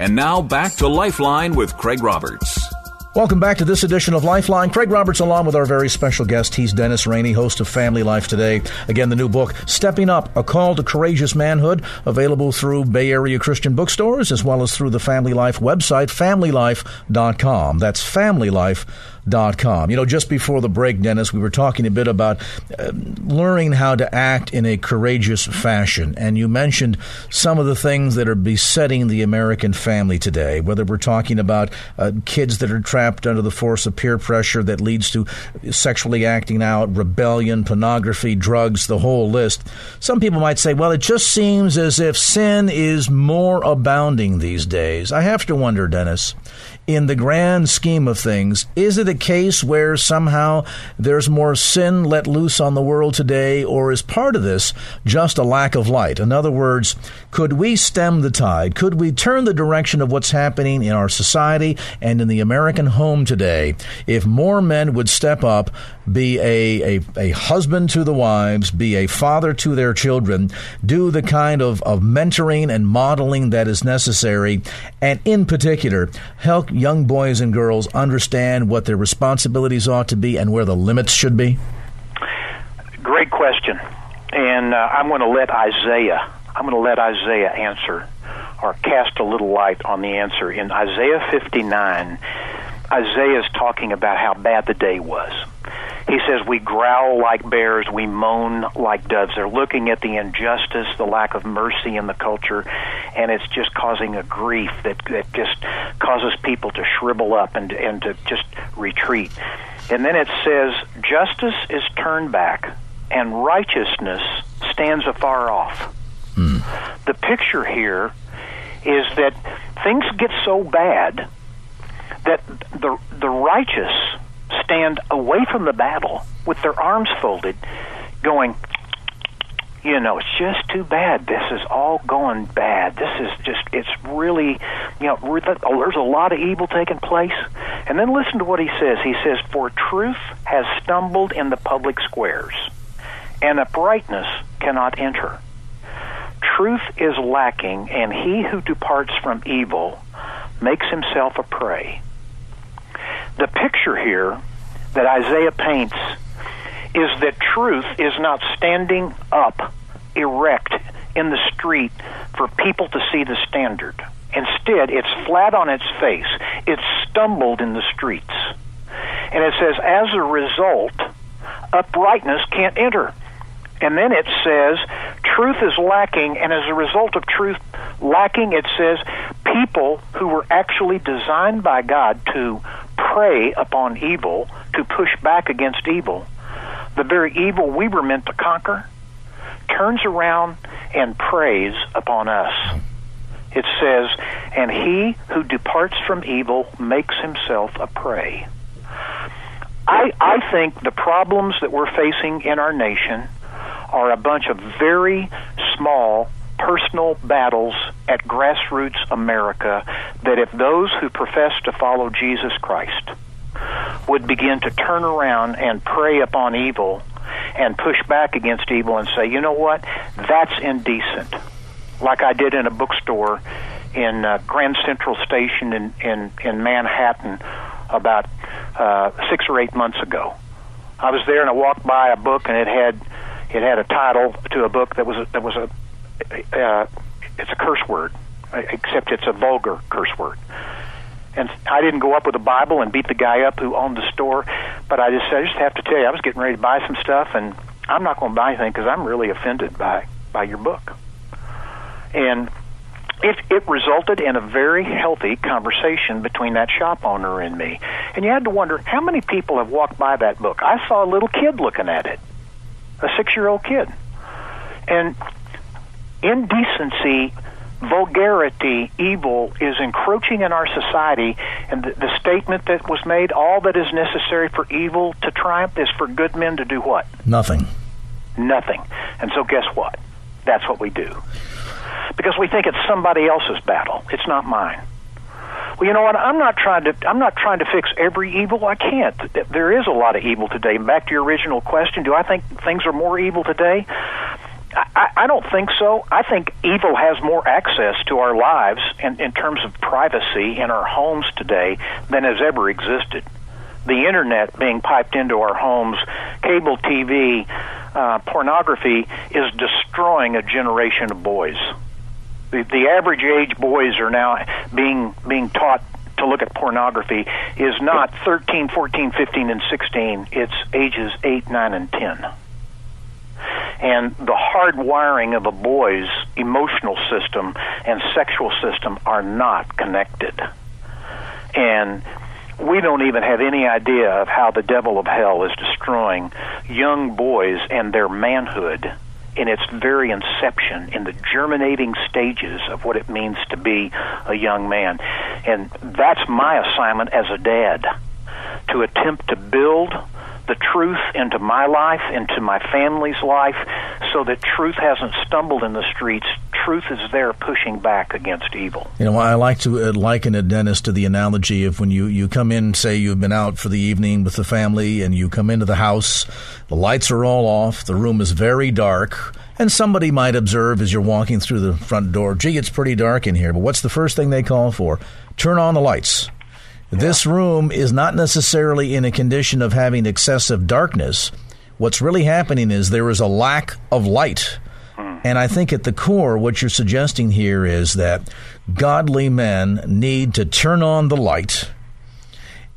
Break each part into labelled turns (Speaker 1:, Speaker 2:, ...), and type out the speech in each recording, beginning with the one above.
Speaker 1: And now back to Lifeline with Craig Roberts.
Speaker 2: Welcome back to this edition of Lifeline. Craig Roberts along with our very special guest. He's Dennis Rainey, host of Family Life Today. Again, the new book, Stepping Up, A Call to Courageous Manhood, available through Bay Area Christian bookstores as well as through the Family Life website, familylife.com. That's familylife.com com. You know, just before the break, Dennis, we were talking a bit about uh, learning how to act in a courageous fashion. And you mentioned some of the things that are besetting the American family today, whether we're talking about uh, kids that are trapped under the force of peer pressure that leads to sexually acting out, rebellion, pornography, drugs, the whole list. Some people might say, well, it just seems as if sin is more abounding these days. I have to wonder, Dennis, in the grand scheme of things, is it a case where somehow there's more sin let loose on the world today, or is part of this just a lack of light? In other words, could we stem the tide? Could we turn the direction of what's happening in our society and in the American home today if more men would step up, be a, a, a husband to the wives, be a father to their children, do the kind of, of mentoring and modeling that is necessary, and in particular, help young boys and girls understand what their responsibilities ought to be and where the limits should be?
Speaker 3: Great question. And uh, I'm going to let Isaiah, I'm going to let Isaiah answer or cast a little light on the answer. In Isaiah 59, Isaiah is talking about how bad the day was. He says, We growl like bears, we moan like doves. They're looking at the injustice, the lack of mercy in the culture, and it's just causing a grief that, that just causes people to shrivel up and, and to just retreat. And then it says, Justice is turned back, and righteousness stands afar off. Hmm. The picture here is that things get so bad that the the righteous stand away from the battle with their arms folded, going, you know, it's just too bad. This is all going bad. This is just, it's really, you know, oh, there's a lot of evil taking place. And then listen to what he says. He says, For truth has stumbled in the public squares, and uprightness cannot enter. Truth is lacking, and he who departs from evil makes himself a prey. The picture here that Isaiah paints is that truth is not standing up erect in the street for people to see the standard. Instead, it's flat on its face. It's stumbled in the streets. And it says, as a result, uprightness can't enter. And then it says, truth is lacking, and as a result of truth lacking, it says, people who were actually designed by God to prey upon evil, to push back against evil, the very evil we were meant to conquer, turns around and preys upon us. It says, and he who departs from evil makes himself a prey. I, I think the problems that we're facing in our nation are a bunch of very small personal battles at grassroots America that if those who profess to follow Jesus Christ would begin to turn around and prey upon evil and push back against evil and say, you know what, that's indecent. Like I did in a bookstore in uh, Grand Central Station in, in, in Manhattan about uh, six or eight months ago. I was there and I walked by a book and it had it had a title to a book that was a, that was a uh, it's a curse word, except it's a vulgar curse word. And I didn't go up with a Bible and beat the guy up who owned the store, but I just I just have to tell you, I was getting ready to buy some stuff, and I'm not going to buy anything because I'm really offended by by your book. And it it resulted in a very healthy conversation between that shop owner and me. And you had to wonder how many people have walked by that book. I saw a little kid looking at it, a six year old kid, and indecency, vulgarity, evil is encroaching in our society, and the, the statement that was made, all that is necessary for evil to triumph is for good men to do what?
Speaker 2: Nothing.
Speaker 3: Nothing. And so, guess what? That's what we do. Because we think it's somebody else's battle. It's not mine. Well, you know what? I'm not trying to. I'm not trying to fix every evil. I can't. There is a lot of evil today. Back to your original question: Do I think things are more evil today? I, I don't think so. I think evil has more access to our lives in, in terms of privacy in our homes today than has ever existed. The internet being piped into our homes, cable TV, uh, pornography is destroying a generation of boys. The, the average age boys are now being being taught to look at pornography is not 13, 14, 15, and 16. It's ages 8, 9, and 10 and the hard wiring of a boy's emotional system and sexual system are not connected. And we don't even have any idea of how the devil of hell is destroying young boys and their manhood in its very inception, in the germinating stages of what it means to be a young man. And that's my assignment as a dad to attempt to build the truth into my life, into my family's life, so that truth hasn't stumbled in the streets. Truth is there pushing back against evil.
Speaker 2: You know, I like to uh, liken it, Dennis, to the analogy of when you, you come in, say you've been out for the evening with the family, and you come into the house, the lights are all off, the room is very dark, and somebody might observe as you're walking through the front door, gee, it's pretty dark in here, but what's the first thing they call for? Turn on the lights. This room is not necessarily in a condition of having excessive darkness. What's really happening is there is a lack of light. Hmm. And I think at the core, what you're suggesting here is that godly men need to turn on the light.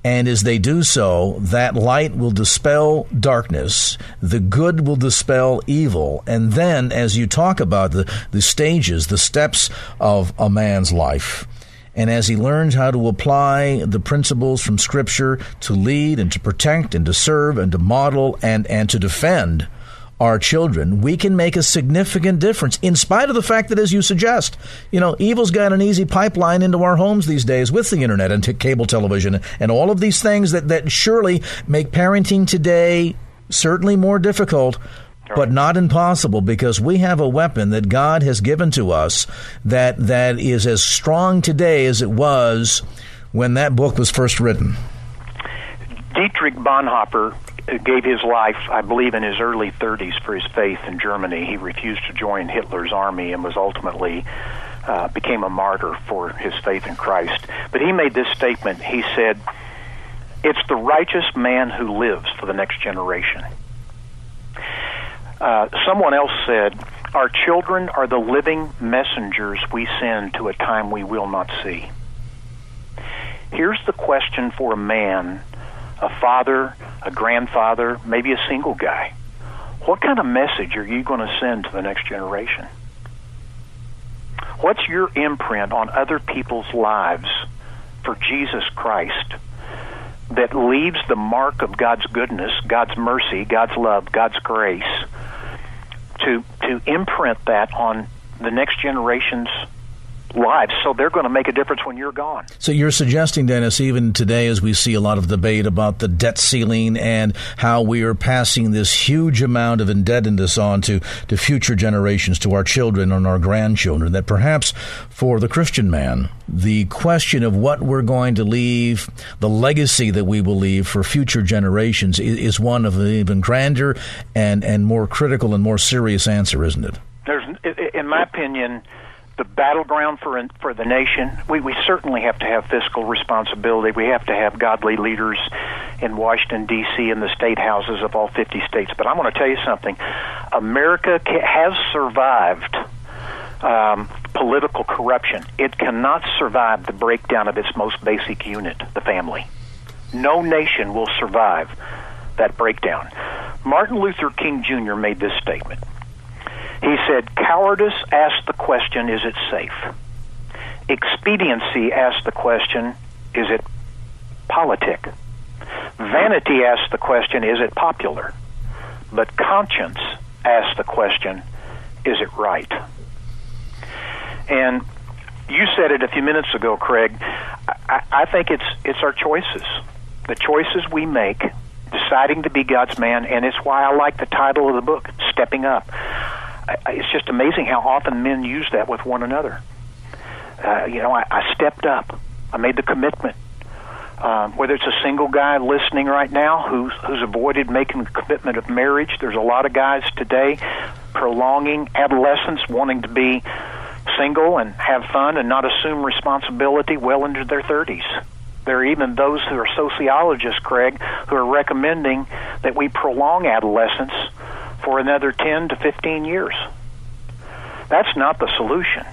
Speaker 2: And as they do so, that light will dispel darkness. The good will dispel evil. And then, as you talk about the, the stages, the steps of a man's life, and as he learns how to apply the principles from Scripture to lead and to protect and to serve and to model and, and to defend our children, we can make a significant difference in spite of the fact that, as you suggest, you know, evil's got an easy pipeline into our homes these days with the internet and cable television and all of these things that, that surely make parenting today certainly more difficult but not impossible because we have a weapon that God has given to us that that is as strong today as it was when that book was first written.
Speaker 3: Dietrich Bonhoeffer gave his life, I believe, in his early 30s for his faith in Germany. He refused to join Hitler's army and was ultimately uh, became a martyr for his faith in Christ. But he made this statement. He said, "It's the righteous man who lives for the next generation." Uh, someone else said, Our children are the living messengers we send to a time we will not see. Here's the question for a man, a father, a grandfather, maybe a single guy. What kind of message are you going to send to the next generation? What's your imprint on other people's lives for Jesus Christ that leaves the mark of God's goodness, God's mercy, God's love, God's grace to to imprint that on the next generation's lives. So they're going to make a difference when you're gone.
Speaker 2: So you're suggesting, Dennis, even today, as we see a lot of debate about the debt ceiling and how we are passing this huge amount of indebtedness on to, to future generations, to our children and our grandchildren, that perhaps for the Christian man, the question of what we're going to leave, the legacy that we will leave for future generations, is, is one of an even grander and, and more critical and more serious answer, isn't it?
Speaker 3: There's, in my opinion, the battleground for for the nation. We we certainly have to have fiscal responsibility. We have to have godly leaders in Washington D.C. and the state houses of all 50 states. But I'm going to tell you something. America has survived um, political corruption. It cannot survive the breakdown of its most basic unit, the family. No nation will survive that breakdown. Martin Luther King Jr. made this statement. He said, Cowardice asked the question, is it safe? Expediency asked the question, is it politic? Vanity asked the question, is it popular? But conscience asked the question, is it right? And you said it a few minutes ago, Craig. I, I think it's it's our choices, the choices we make, deciding to be God's man, and it's why I like the title of the book, "Stepping Up." It's just amazing how often men use that with one another. Uh, you know, I, I stepped up. I made the commitment. Um, whether it's a single guy listening right now who's who's avoided making the commitment of marriage, there's a lot of guys today prolonging adolescence, wanting to be single and have fun and not assume responsibility well into their 30s. There are even those who are sociologists, Craig, who are recommending that we prolong adolescence for another 10 to 15 years. That's not the solution.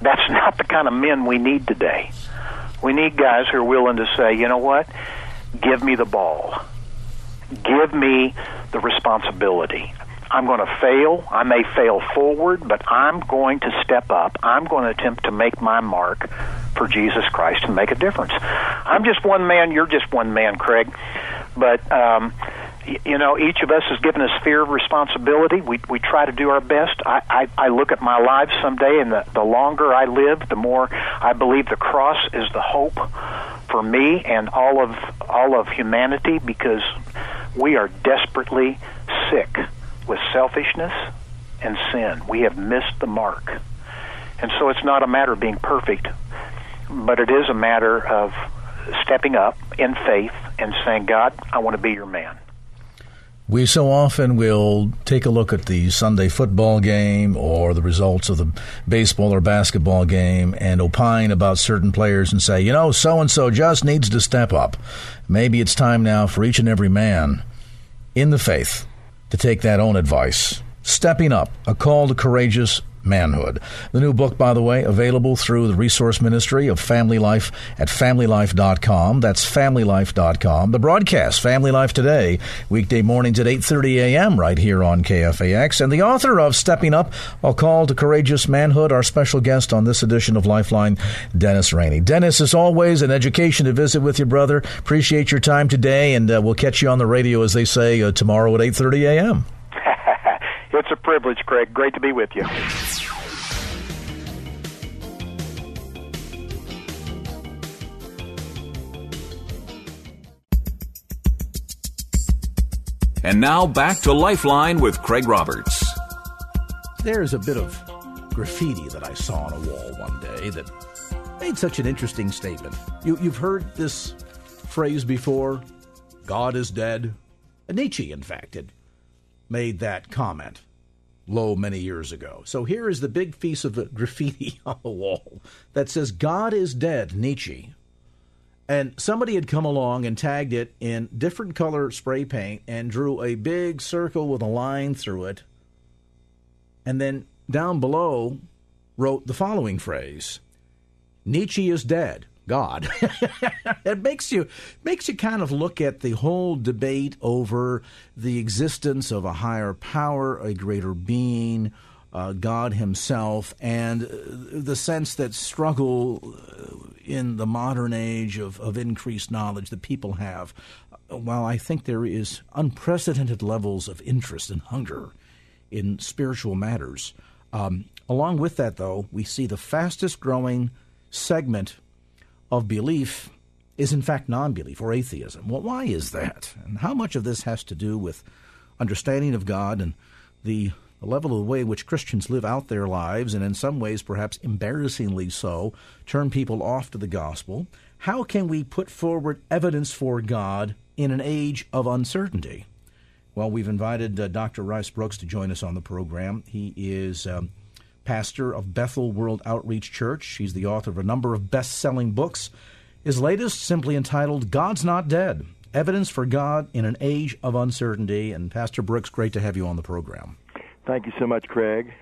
Speaker 3: That's not the kind of men we need today. We need guys who are willing to say, you know what? Give me the ball. Give me the responsibility. I'm going to fail. I may fail forward, but I'm going to step up. I'm going to attempt to make my mark for Jesus Christ and make a difference. I'm just one man. You're just one man, Craig. But um, you know, each of us is given a sphere of responsibility. We we try to do our best. I I, I look at my life someday, and the the longer I live, the more I believe the cross is the hope for me and all of all of humanity because we are desperately sick with selfishness and sin. We have missed the mark. And so it's not a matter of being perfect, but it is a matter of stepping up in faith and saying, God, I want to be your man.
Speaker 2: We so often will take a look at the Sunday football game or the results of the baseball or basketball game and opine about certain players and say, you know, so and so just needs to step up. Maybe it's time now for each and every man in the faith to take that own advice. Stepping up, a call to courageous manhood. The new book, by the way, available through the resource ministry of Family Life at familylife.com. That's familylife.com. The broadcast, Family Life Today, weekday mornings at 8.30 a.m. right here on KFAX. And the author of Stepping Up, A Call to Courageous Manhood, our special guest on this edition of Lifeline, Dennis Rainey. Dennis, as always, an education to visit with you, brother. Appreciate your time today, and uh, we'll catch you on the radio, as they say, uh, tomorrow at 8.30 a.m.
Speaker 3: It's a privilege, Craig. Great to be with you.
Speaker 1: And now back to Lifeline with Craig Roberts.
Speaker 2: There's a bit of graffiti that I saw on a wall one day that made such an interesting statement. You, have heard this phrase before God is dead. Nietzsche, in fact, had made that comment low many years ago. So here is the big piece of graffiti on the wall that says, God is dead, Nietzsche. And somebody had come along and tagged it in different color spray paint and drew a big circle with a line through it. And then down below wrote the following phrase Nietzsche is dead. God. it makes you makes you kind of look at the whole debate over the existence of a higher power, a greater being, uh, God Himself, and uh, the sense that struggle uh, in the modern age of, of increased knowledge that people have. While I think there is unprecedented levels of interest and hunger in spiritual matters, um, along with that, though, we see the fastest growing segment of belief is in fact non belief or atheism. Well, why is that? And how much of this has to do with understanding of God and the, level of the way in which Christians live out their lives, and in some ways, perhaps embarrassingly so, turn people off to the gospel? How can we put forward evidence for God in an age of uncertainty? Well, we've invited uh, Dr. Rice Broocks to join us on the program. He is um, pastor of Bethel World Outreach Church. He's the author of a number of best selling books. His latest, simply entitled God's Not Dead Evidence for God in an Age of Uncertainty. And Pastor Broocks, great to have you on the program.
Speaker 4: Thank you so much, Craig.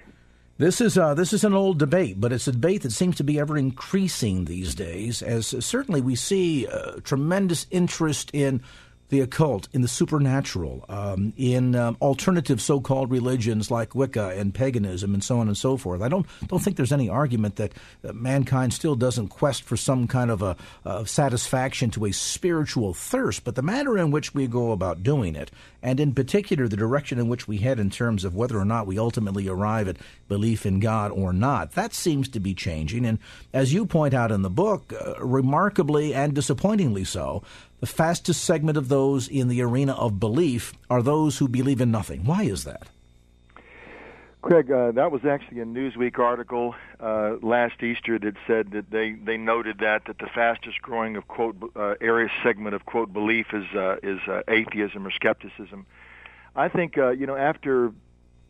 Speaker 2: This is uh, this is an old debate, but it's a debate that seems to be ever increasing these days. As certainly we see uh, tremendous interest in the occult, in the supernatural, um, in um, alternative so-called religions like Wicca and paganism, and so on and so forth. I don't don't think there's any argument that uh, mankind still doesn't quest for some kind of a satisfaction to a spiritual thirst, but the manner in which we go about doing it, and in particular the direction in which we head in terms of whether or not we ultimately arrive at belief in God or not, that seems to be changing. And as you point out in the book, uh, remarkably and disappointingly so, the fastest segment of those in the arena of belief are those who believe in nothing. Why is that?
Speaker 4: Craig, uh, that was actually a Newsweek article uh, last Easter that said that they, they noted that that the fastest growing of quote uh, area segment of quote belief is uh, is uh, atheism or skepticism. I think uh, you know after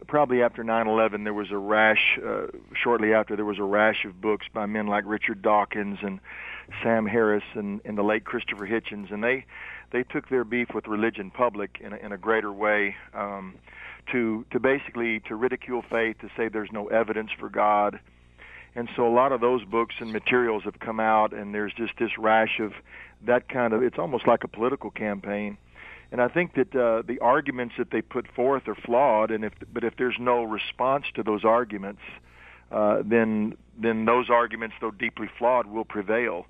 Speaker 4: probably after 9/11 there was a rash. Shortly after there was a rash of books by men like Richard Dawkins and Sam Harris and, and the late Christopher Hitchens, and they they took their beef with religion public in a, in a greater way um, to to basically to ridicule faith, to say there's no evidence for God, and so a lot of those books and materials have come out, and there's just this rash of that kind of. It's almost like a political campaign. And I think that uh, the arguments that they put forth are flawed, and if but if there's no response to those arguments, then then those arguments, though deeply flawed, will prevail.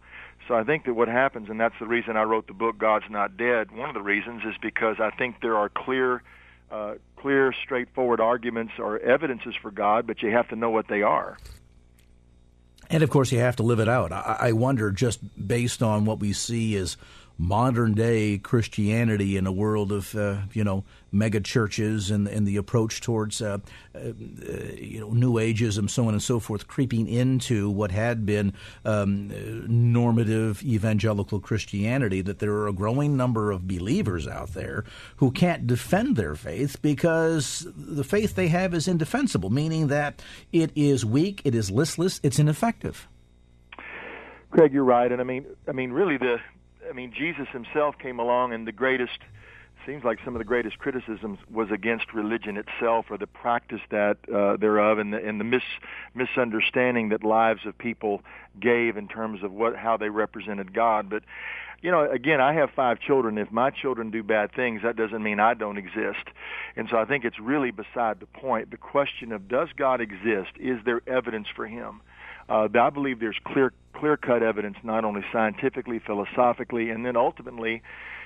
Speaker 4: So I think that what happens, and that's the reason I wrote the book "God's Not Dead." One of the reasons is because I think there are clear, uh, clear, straightforward arguments or evidences for God, but you have to know what they are.
Speaker 2: And of course, you have to live it out. I, I wonder, just based on what we see as modern day Christianity in a world of uh, you know mega churches and and the approach towards uh, uh, you know New Ageism, so on and so forth, creeping into what had been um, normative evangelical Christianity. That there are a growing number of believers out there who can't defend their faith because the faith they have is indefensible, meaning that it is weak, it is listless, it's ineffective.
Speaker 4: Craig, you're right, and I mean, I mean, really, the I mean, Jesus himself came along, and the greatest seems like some of the greatest criticisms was against religion itself or the practice that uh, thereof and the, and the mis, misunderstanding that lives of people gave in terms of what how they represented God. But you know, again, I have five children. If my children do bad things, that doesn't mean I don't exist. And so I think it's really beside the point. The question of does God exist? Is there evidence for him? Uh, I believe there's clear clear cut evidence, not only scientifically, philosophically, and then ultimately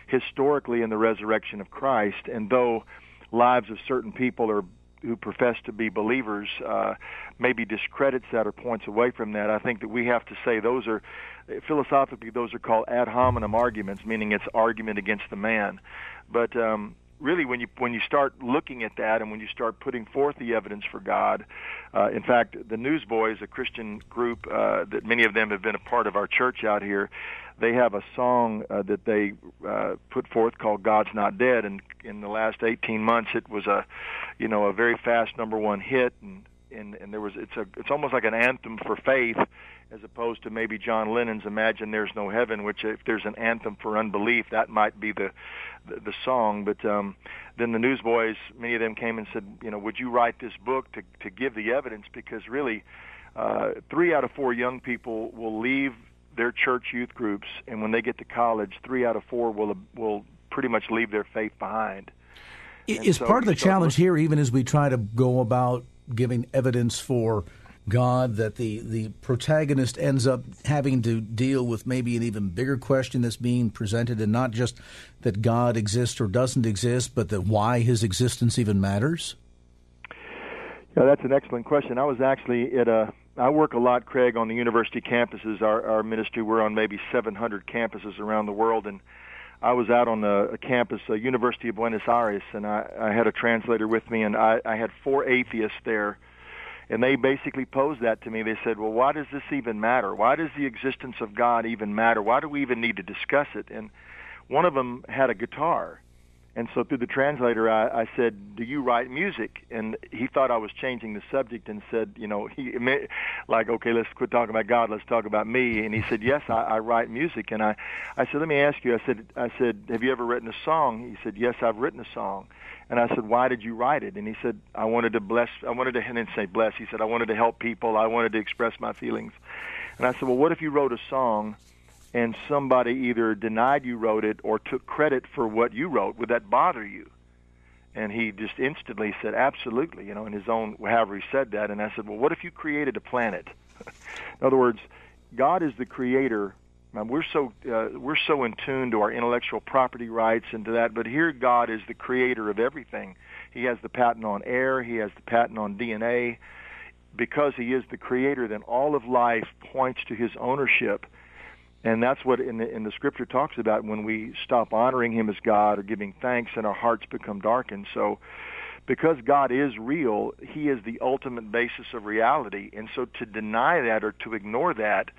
Speaker 4: historically in the resurrection of Christ. And though lives of certain people are who profess to be believers uh, maybe discredits that or points away from that. I think that we have to say those are philosophically those are called ad hominem arguments, meaning it's argument against the man. But um, really when you when you start looking at that and when you start putting forth the evidence for God, uh, in fact, the Newsboys, a Christian group uh, that many of them have been a part of our church out here, they have a song uh, that they uh, put forth called "God's Not Dead," and in the last 18 months, it was a, you know, a very fast number one hit, and and and there was it's a it's almost like an anthem for faith as opposed to maybe John Lennon's "Imagine There's No Heaven," which if there's an anthem for unbelief, that might be the the, the song. But um, then the newsboys, many of them came and said, you know, would you write this book to to give the evidence? Because really, uh, three out of four young people will leave their church youth groups, and when they get to college, three out of four will will pretty much leave their faith behind.
Speaker 2: Is so part of the challenge here, even as we try to go about giving evidence for God that the, the protagonist ends up having to deal with maybe an even bigger question that's being presented, and not just that God exists or doesn't exist, but that why his existence even matters?
Speaker 4: Yeah, that's an excellent question. I was actually at a. I work a lot, Craig, on the university campuses. Our, our ministry, we're on maybe 700 campuses around the world, and I was out on a, a campus, a University of Buenos Aires, and I, I had a translator with me, and I, I had four atheists there and they basically posed that to me. They said, "Well, why does this even matter? Why does the existence of God even matter? Why do we even need to discuss it?" And one of them had a guitar, and so through the translator, I, I said, "Do you write music?" And he thought I was changing the subject and said, "You know, he like, okay, let's quit talking about God. Let's talk about me." And he said, "Yes, I, I write music." And I, I said, "Let me ask you." I said, "I said, have you ever written a song?" He said, "Yes, I've written a song." And I said, "Why did you write it?" And he said, "I wanted to bless. I wanted to." And didn't say bless. He said, "I wanted to help people. I wanted to express my feelings." And I said, "Well, what if you wrote a song and somebody either denied you wrote it or took credit for what you wrote, would that bother you? And he just instantly said, absolutely, you know, in his own, however he said that. And I said, well, what if you created a planet? in other words, God is the creator. We're so uh, we're so in tune to our intellectual property rights and to that, but here God is the creator of everything. He has the patent on air. He has the patent on DNA. Because he is the creator, then all of life points to his ownership and that's what in the, in the scripture talks about when we stop honoring him as God or giving thanks and our hearts become darkened. So because God is real, he is the ultimate basis of reality. And so to deny that or to ignore that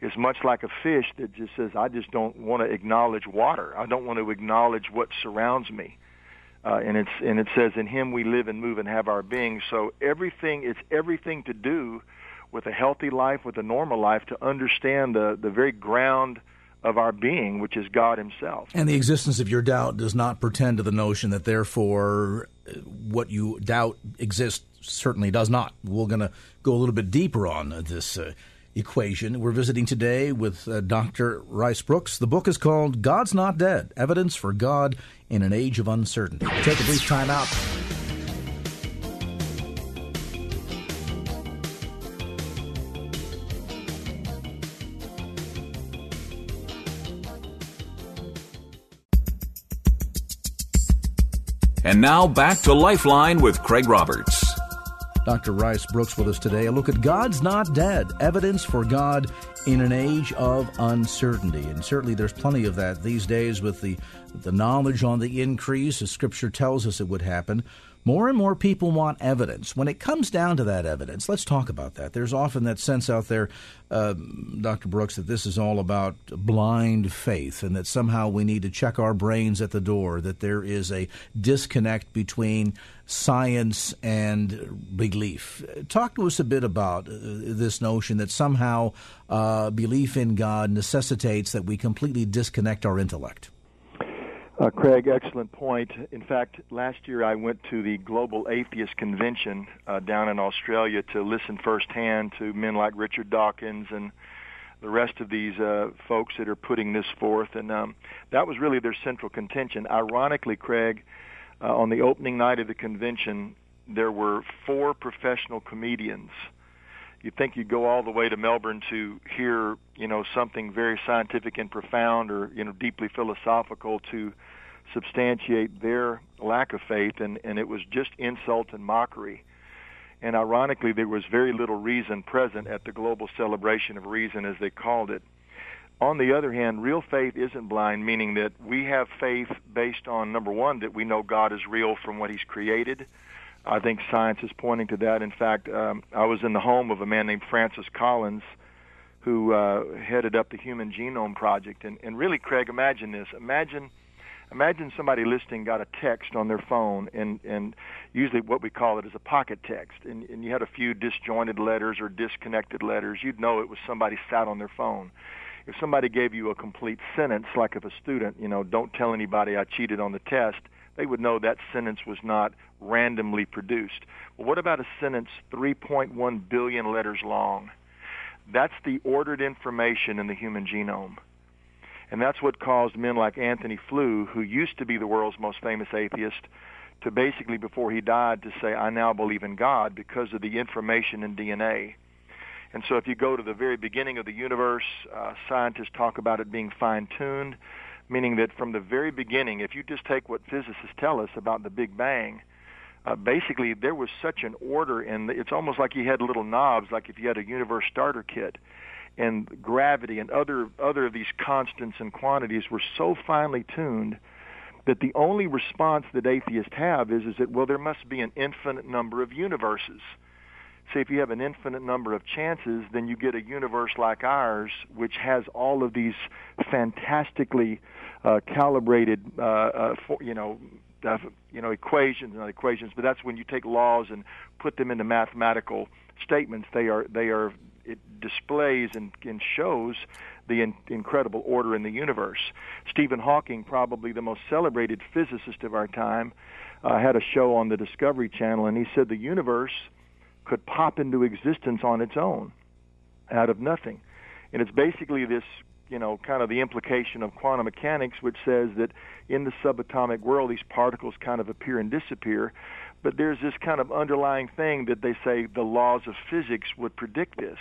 Speaker 4: is much like a fish that just says, I just don't want to acknowledge water. I don't want to acknowledge what surrounds me. Uh, and it's and it says in him we live and move and have our being. So everything it's everything to do with a healthy life, with a normal life, to understand the, the very ground of our being, which is God Himself.
Speaker 2: And the existence of your doubt does not pretend to the notion that therefore what you doubt exists certainly does not. We're going to go a little bit deeper on this uh, equation. We're visiting today with uh, Dr. Rice Broocks. The book is called God's Not Dead Evidence for God in an Age of Uncertainty. take a brief time out.
Speaker 1: And now back to Lifeline with Craig Roberts.
Speaker 2: Dr. Rice Broocks with us today. A look at God's Not Dead Evidence for God in an Age of Uncertainty. And certainly there's plenty of that these days with the, the knowledge on the increase, as Scripture tells us it would happen. More and more people want evidence. When it comes down to that evidence, let's talk about that. There's often that sense out there, uh, Dr. Broocks, that this is all about blind faith and that somehow we need to check our brains at the door, that there is a disconnect between science and belief. Talk to us a bit about uh, this notion that somehow uh, belief in God necessitates that we completely disconnect our intellect.
Speaker 4: Uh, Craig, excellent point. In fact, last year I went to the Global Atheist Convention uh, down in Australia to listen firsthand to men like Richard Dawkins and the rest of these uh, folks that are putting this forth, and um, that was really their central contention. Ironically, Craig, uh, on the opening night of the convention, there were four professional comedians you'd think you'd go all the way to Melbourne to hear, you know, something very scientific and profound or, you know, deeply philosophical to substantiate their lack of faith and, and it was just insult and mockery. And ironically, there was very little reason present at the global celebration of reason, as they called it. On the other hand, real faith isn't blind, meaning that we have faith based on, number one, that we know God is real from what He's created, I think science is pointing to that. In fact, um, I was in the home of a man named Francis Collins, who uh, headed up the Human Genome Project. And, and really, Craig, imagine this: imagine, imagine somebody listening got a text on their phone, and and usually what we call it is a pocket text, and, and you had a few disjointed letters or disconnected letters. You'd know it was somebody sat on their phone. If somebody gave you a complete sentence, like if a student, you know, don't tell anybody I cheated on the test they would know that sentence was not randomly produced. Well, what about a sentence 3.1 billion letters long? That's the ordered information in the human genome. And that's what caused men like Antony Flew, who used to be the world's most famous atheist, to basically, before he died, to say, I now believe in God because of the information in DNA. And so if you go to the very beginning of the universe, uh, scientists talk about it being fine-tuned meaning that from the very beginning, if you just take what physicists tell us about the Big Bang, uh, basically there was such an order, and it's almost like you had little knobs, like if you had a universe starter kit, and gravity and other other of these constants and quantities were so finely tuned that the only response that atheists have is is that well there must be an infinite number of universes say if you have an infinite number of chances, then you get a universe like ours, which has all of these fantastically uh, calibrated, uh, uh, for, you know, uh, you know, equations, not equations, but that's when you take laws and put them into mathematical statements. They are, they are, it displays and, and shows the in, incredible order in the universe. Stephen Hawking, probably the most celebrated physicist of our time, uh, had a show on the Discovery Channel, and he said the universe could pop into existence on its own out of nothing. And it's basically this you know, kind of the implication of quantum mechanics, which says that in the subatomic world, these particles kind of appear and disappear. But there's this kind of underlying thing that they say the laws of physics would predict this.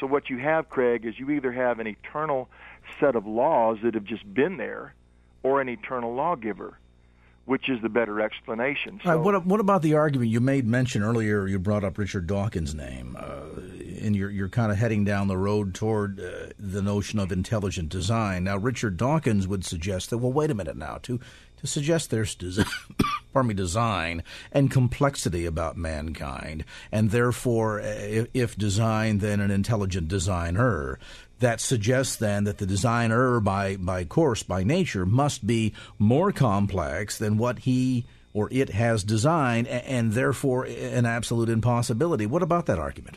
Speaker 4: So what you have, Craig, is you either have an eternal set of laws that have just been there, or an eternal lawgiver which is the better explanation.
Speaker 2: So, right, what, what, about the argument you made mention earlier? You brought up Richard Dawkins' name, uh, and you're, you're kind of heading down the road toward uh, the notion of intelligent design. Now, Richard Dawkins would suggest that, well, wait a minute now, to, to suggest there's design, pardon me, design and complexity about mankind, and therefore, if, if design, then an intelligent designer that suggests then that the designer, by, by course, by nature, must be more complex than what he or it has designed, and therefore an absolute impossibility. What about that argument?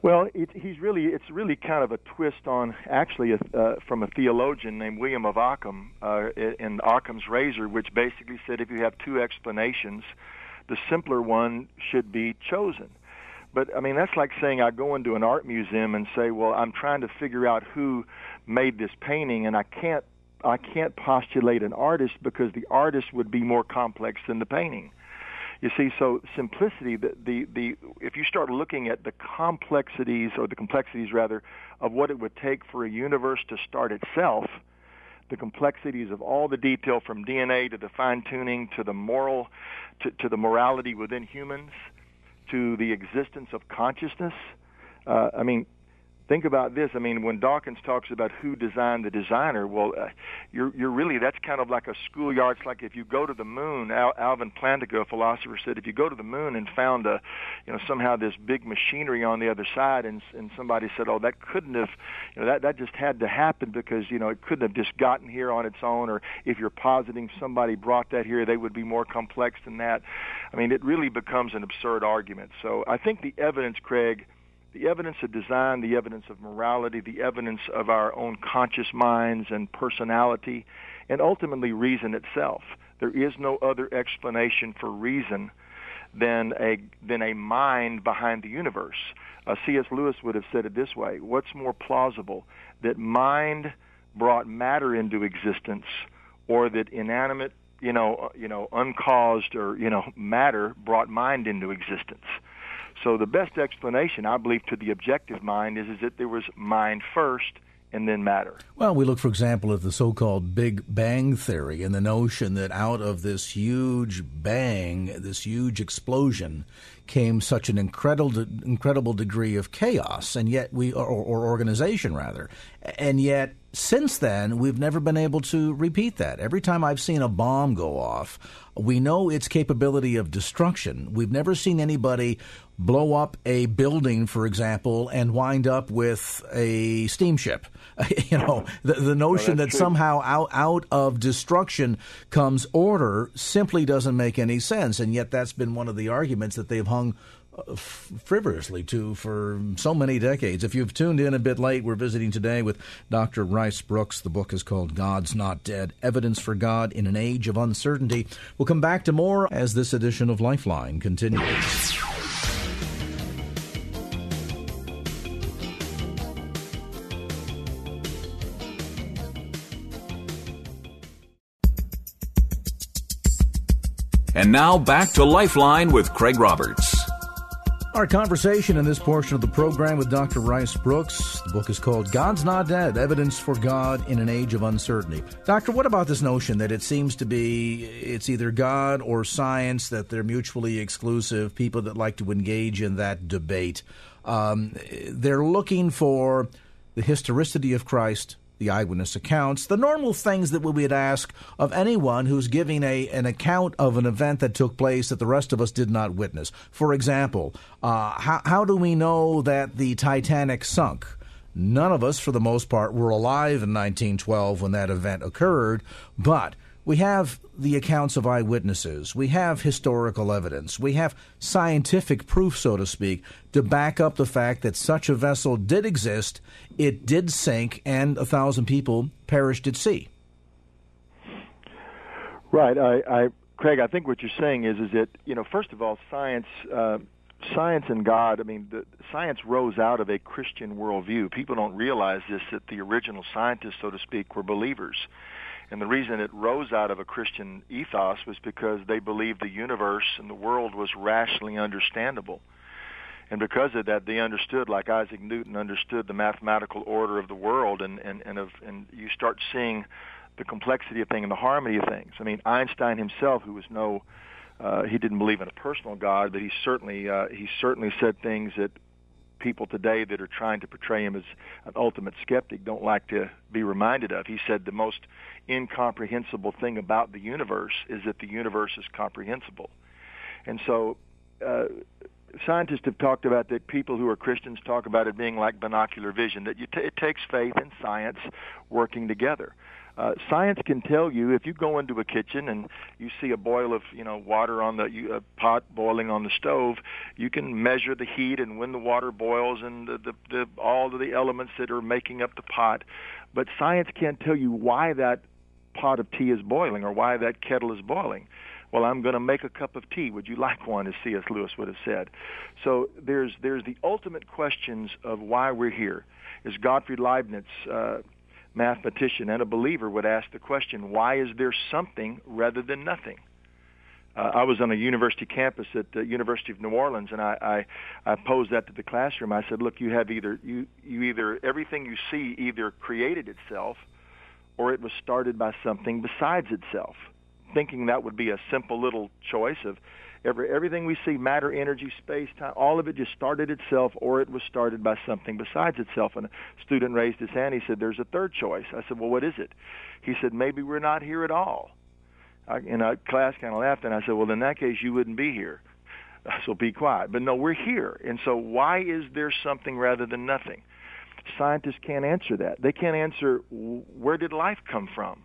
Speaker 4: Well, it, he's really it's really kind of a twist on actually a, uh, from a theologian named William of Ockham uh, in Ockham's Razor, which basically said if you have two explanations, the simpler one should be chosen. But I mean, that's like saying I go into an art museum and say, "Well, I'm trying to figure out who made this painting, and I can't I can't postulate an artist because the artist would be more complex than the painting." You see, so simplicity, the, the, the, if you start looking at the complexities, or the complexities rather, of what it would take for a universe to start itself, the complexities of all the detail from DNA to the fine tuning to the moral, to, to the morality within humans, to the existence of consciousness. Uh, I mean, think about this. I mean, when Dawkins talks about who designed the designer, well, uh, you're you're really that's kind of like a schoolyard. It's like if you go to the moon. Al, Alvin Plantinga, a philosopher, said if you go to the moon and found a, you know, somehow this big machinery on the other side, and and somebody said, oh, that couldn't have, you know, that that just had to happen because you know it couldn't have just gotten here on its own. Or if you're positing somebody brought that here, they would be more complex than that. I mean, it really becomes an absurd argument. So I think the evidence, Craig the evidence of design, the evidence of morality, the evidence of our own conscious minds and personality, and ultimately reason itself. There is no other explanation for reason than a than a mind behind the universe. Uh, C.S. Lewis would have said it this way: What's more plausible, that mind brought matter into existence, or that inanimate, you know, you know, uncaused or you know, matter brought mind into existence? So the best explanation, I believe, to the objective mind is, is that there was mind first and then matter.
Speaker 2: Well, we look, for example, at the so called Big Bang Theory and the notion that out of this huge bang, this huge explosion, came such an incredible, incredible degree of chaos, and yet we, or, or organization rather, and yet since then, we've never been able to repeat that. Every time I've seen a bomb go off, we know its capability of destruction. We've never seen anybody blow up a building, for example, and wind up with a steamship. you know, the, the notion that true. somehow out, out of destruction comes order simply doesn't make any sense. And yet, that's been one of the arguments that they've hung frivolously to for so many decades. If you've tuned in a bit late, we're visiting today with Dr. Rice Broocks. The book is called God's Not Dead Evidence for God in an Age of Uncertainty. We'll come back to more as this edition of Lifeline continues.
Speaker 1: And now back to Lifeline with Craig Roberts.
Speaker 2: Our conversation in this portion of the program with Dr. Rice Broocks. The book is called God's Not Dead Evidence for God in an Age of Uncertainty. Doctor, what about this notion that it seems to be it's either God or science, that they're mutually exclusive, people that like to engage in that debate? Um, they're looking for the historicity of Christ, the eyewitness accounts, the normal things that we would ask of anyone who's giving a an account of an event that took place that the rest of us did not witness. For example, uh, how, how do we know that the Titanic sunk? None of us, for the most part, were alive in 1912 when that event occurred, but we have the accounts of eyewitnesses. We have historical evidence. We have scientific proof, so to speak, to back up the fact that such a vessel did exist, it did sink, and a thousand people perished at sea.
Speaker 4: Right. I, I Craig, I think what you're saying is is that you know, first of all, science uh, science and God, I mean, the, science rose out of a Christian worldview. People don't realize this, that the original scientists, so to speak, were believers. And the reason it rose out of a Christian ethos was because they believed the universe and the world was rationally understandable. And because of that, they understood, like Isaac Newton understood the mathematical order of the world, and and and, of, and you start seeing the complexity of things and the harmony of things. I mean, Einstein himself, who was no uh, he didn't believe in a personal God, but he certainly uh, he certainly said things that people today that are trying to portray him as an ultimate skeptic don't like to be reminded of. He said the most incomprehensible thing about the universe is that the universe is comprehensible, and so. Uh, scientists have talked about that people who are Christians talk about it being like binocular vision, that t- it takes faith and science working together. Uh, science can tell you if you go into a kitchen and you see a boil of you know water on the you, a pot boiling on the stove, you can measure the heat and when the water boils and the, the, the all of the elements that are making up the pot. But science can't tell you why that pot of tea is boiling or why that kettle is boiling. Well, I'm going to make a cup of tea. Would you like one? As C.S. Lewis would have said. So there's there's the ultimate questions of why we're here. As Gottfried Leibniz uh, mathematician and a believer would ask the question, why is there something rather than nothing? Uh, I was on a university campus at the University of New Orleans, and I, I, I posed that to the classroom. I said, "Look, you have either you, you either everything you see either created itself, or it was started by something besides itself." Thinking that would be a simple little choice of Every, everything we see, matter, energy, space, time, all of it just started itself or it was started by something besides itself. And a student raised his hand. He said, there's a third choice. I said, well, what is it? He said, maybe we're not here at all. I, and a class kind of laughed, and I said, well, in that case, you wouldn't be here. So be quiet. But no, we're here. And so why is there something rather than nothing? Scientists can't answer that. They can't answer where did life come from?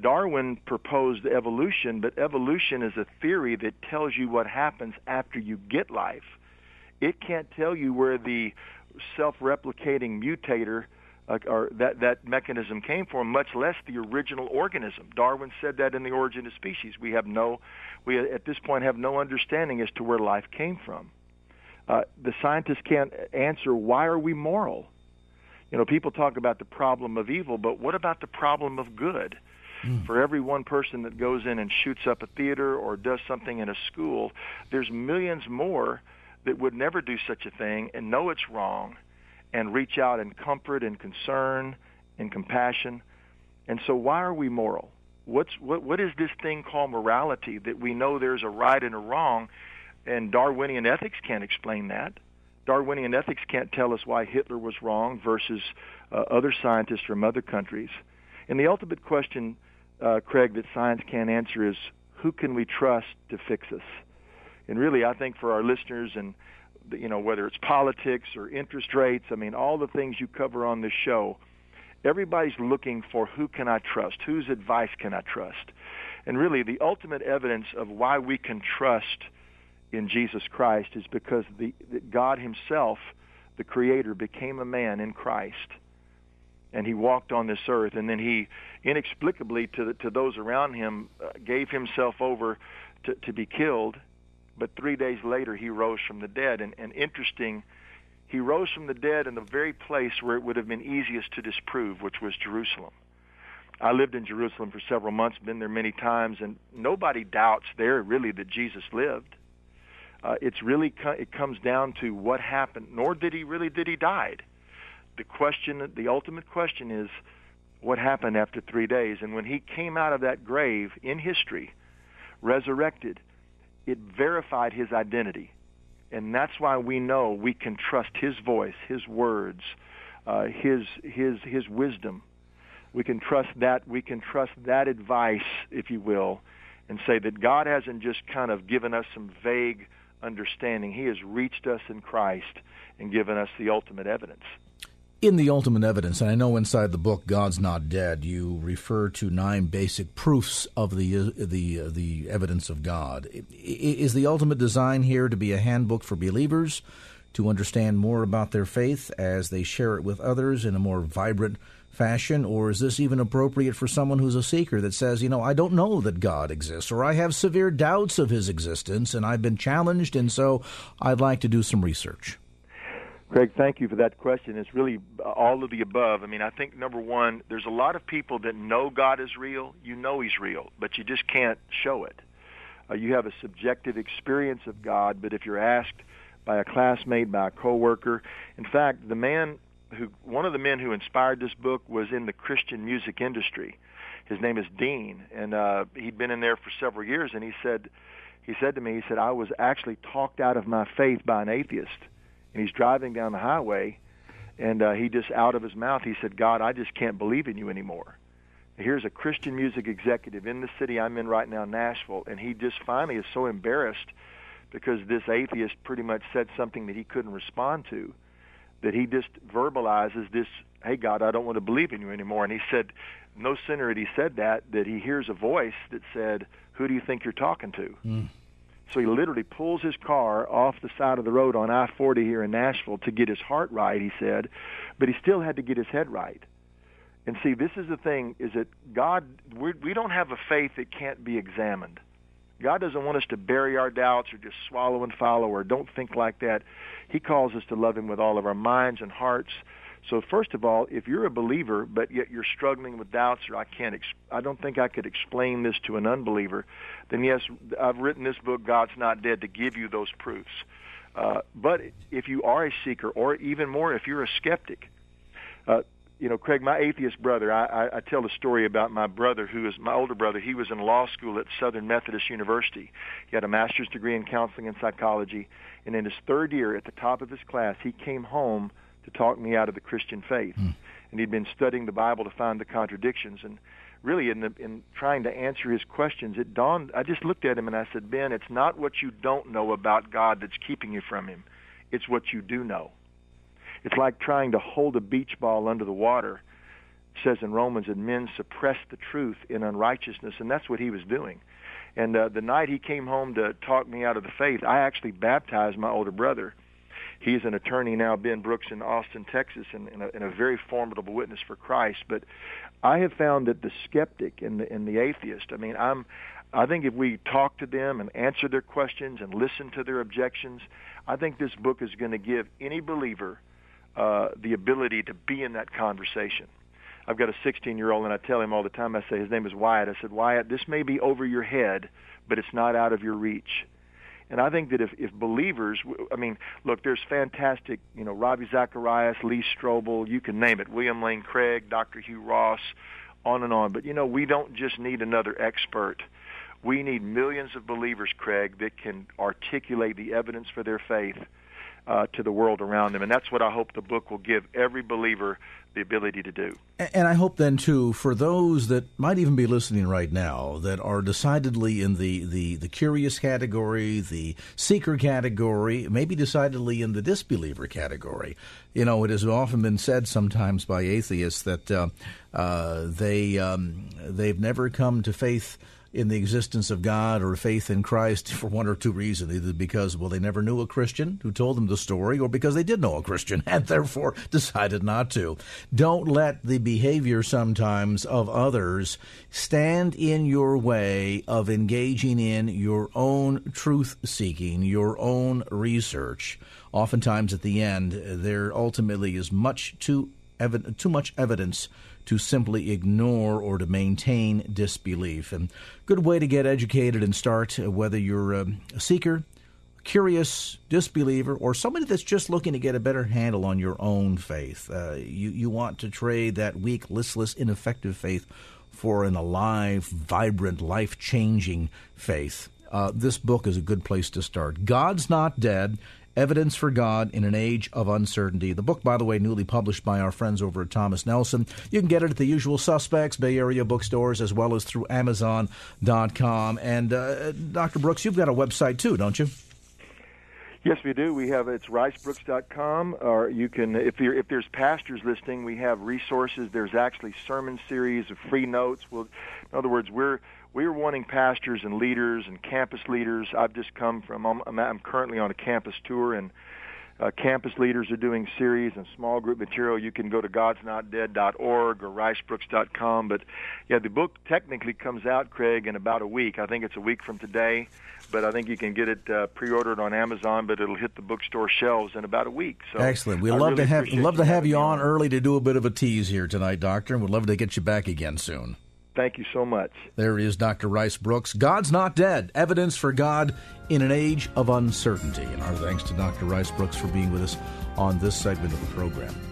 Speaker 4: Darwin proposed evolution, but evolution is a theory that tells you what happens after you get life. It can't tell you where the self-replicating mutator uh, or that that mechanism came from, much less the original organism. Darwin said that in the Origin of Species. We have no, we at this point have no understanding as to where life came from. Uh, the scientists can't answer why are we moral. You know, people talk about the problem of evil, but what about the problem of good? Mm. For every one person that goes in and shoots up a theater or does something in a school, there's millions more that would never do such a thing and know it's wrong and reach out in comfort and concern and compassion. And so why are we moral? What's what what is this thing called morality that we know there's a right and a wrong and Darwinian ethics can't explain that. Darwinian ethics can't tell us why Hitler was wrong versus uh, other scientists from other countries. And the ultimate question uh, Craig, that science can't answer is who can we trust to fix us? And really, I think for our listeners and you know whether it's politics or interest rates, I mean all the things you cover on this show, everybody's looking for who can I trust, whose advice can I trust, and really the ultimate evidence of why we can trust in Jesus Christ is because the, God Himself, the Creator, became a man in Christ and he walked on this earth and then he inexplicably to the, to those around him uh, gave himself over to, to be killed. But three days later he rose from the dead. And, and interesting he rose from the dead in the very place where it would have been easiest to disprove which was jerusalem. I lived in jerusalem for several months been there many times and nobody doubts there really that jesus lived. Uh, it's really it comes down to what happened nor did he really did he died the question, the ultimate question is what happened after three days. And when he came out of that grave in history, resurrected, it verified his identity. And that's why we know we can trust his voice, his words, uh, his, his, his wisdom. We can trust that. We can trust that advice, if you will, and say that God hasn't just kind of given us some vague understanding. He has reached us in Christ and given us the ultimate evidence
Speaker 2: in the ultimate evidence, and I know inside the book "God's Not Dead," you refer to nine basic proofs of the the uh, the evidence of God. Is the ultimate design here to be a handbook for believers to understand more about their faith as they share it with others in a more vibrant, fashion, or is this even appropriate for someone who's a seeker that says, you know, I don't know that God exists, or I have severe doubts of his existence, and I've been challenged, and so I'd like to do some research?
Speaker 4: Craig, thank you for that question. It's really all of the above. I mean, I think number one, there's a lot of people that know God is real. You know He's real, but you just can't show it. Uh, you have a subjective experience of God, but if you're asked by a classmate, by a coworker, in fact, the man who, one of the men who inspired this book was in the Christian music industry. His name is Dean, and uh, he'd been in there for several years. And he said, he said to me, he said, I was actually talked out of my faith by an atheist and he's driving down the highway, and uh, he just out of his mouth he said, "God, I just can't believe in you anymore." Here's a Christian music executive in the city I'm in right now, Nashville, and he just finally is so embarrassed because this atheist pretty much said something that he couldn't respond to that he just verbalizes this, "Hey God, I don't want to believe in you anymore." And he said, no sooner had he said that that he hears a voice that said, "Who do you think you're talking to?" Mm. So he literally pulls his car off the side of the road on I-40 here in Nashville to get his heart right, he said, but he still had to get his head right. And see, this is the thing, is that God, we're, we don't have a faith that can't be examined. God doesn't want us to bury our doubts or just swallow and follow or don't think like that. He calls us to love Him with all of our minds and hearts so first of all, if you're a believer but yet you're struggling with doubts or I can't, ex- I don't think I could explain this to an unbeliever, then yes, I've written this book, God's Not Dead, to give you those proofs. Uh, but if you are a seeker, or even more, if you're a skeptic, uh, you know, Craig, my atheist brother, I, I, I tell a story about my brother, who is my older brother. He was in law school at Southern Methodist University. He had a master's degree in counseling and psychology, and in his third year, at the top of his class, he came home to talk me out of the Christian faith. Mm. And he'd been studying the Bible to find the contradictions. And really, in, the, in trying to answer his questions, it dawned. I just looked at him and I said, Ben, it's not what you don't know about God that's keeping you from Him. It's what you do know. It's like trying to hold a beach ball under the water. It says in Romans that men suppress the truth in unrighteousness, and that's what he was doing. And uh, the night he came home to talk me out of the faith, I actually baptized my older brother He's an attorney now, Ben Broocks, in Austin, Texas, and, and, a, and a very formidable witness for Christ. But I have found that the skeptic and the, and the atheist, I mean, I'm, I think if we talk to them and answer their questions and listen to their objections, I think this book is going to give any believer uh, the ability to be in that conversation. I've got a 16 year old, and I tell him all the time. I say his name is Wyatt. I said, Wyatt, this may be over your head, but it's not out of your reach. And I think that if, if believers, I mean, look, there's fantastic, you know, Ravi Zacharias, Lee Strobel, you can name it, William Lane Craig, Dr. Hugh Ross, on and on. But, you know, we don't just need another expert. We need millions of believers, Craig, that can articulate the evidence for their faith uh, to the world around them. And that's what I hope the book will give every believer the ability to do.
Speaker 2: And I hope then too, for those that might even be listening right now, that are decidedly in the, the, the curious category, the seeker category, maybe decidedly in the disbeliever category. You know, it has often been said sometimes by atheists that uh, uh, they um, they've never come to faith in the existence of God or faith in Christ for one or two reasons. Either because, well, they never knew a Christian who told them the story, or because they did know a Christian and therefore decided not to. Don't let the behavior sometimes of others stand in your way of engaging in your own truth seeking, your own research. Oftentimes at the end, there ultimately is much too ev- too much evidence to simply ignore or to maintain disbelief. And good way to get educated and start, uh, whether you're a seeker, curious disbeliever, or somebody that's just looking to get a better handle on your own faith. Uh, you you want to trade that weak, listless, ineffective faith for an alive, vibrant, life changing faith. Uh, this book is a good place to start. God's Not Dead Evidence for God in an Age of Uncertainty. The book, by the way, newly published by our friends over at Thomas Nelson. You can get it at the usual suspects, Bay Area bookstores, as well as through Amazon.com. And uh, Dr. Broocks, you've got a website too, don't you?
Speaker 4: Yes, we do. We have it's ricebroocks.com, or you can if you if there's pastors listening, we have resources. There's actually sermon series of free notes. We'll, in other words, we're we are wanting pastors and leaders and campus leaders. I've just come from. I'm, I'm currently on a campus tour and uh, campus leaders are doing series and small group material. You can go to godsnotdead.org or ricebroocks.com. But yeah, the book technically comes out, Craig, in about a week. I think it's a week from today but I think you can get it uh, pre-ordered on Amazon. But it'll hit the bookstore shelves in about a week. So
Speaker 2: excellent. We'd love
Speaker 4: really
Speaker 2: to have love to have you on early to do a bit of a tease here tonight, Doctor, and we'd love to get you back again soon.
Speaker 4: Thank you so much.
Speaker 2: There is Dr. Rice Broocks. God's not dead. Evidence for God in an age of uncertainty. And our thanks to Dr. Rice Broocks for being with us on this segment of the program.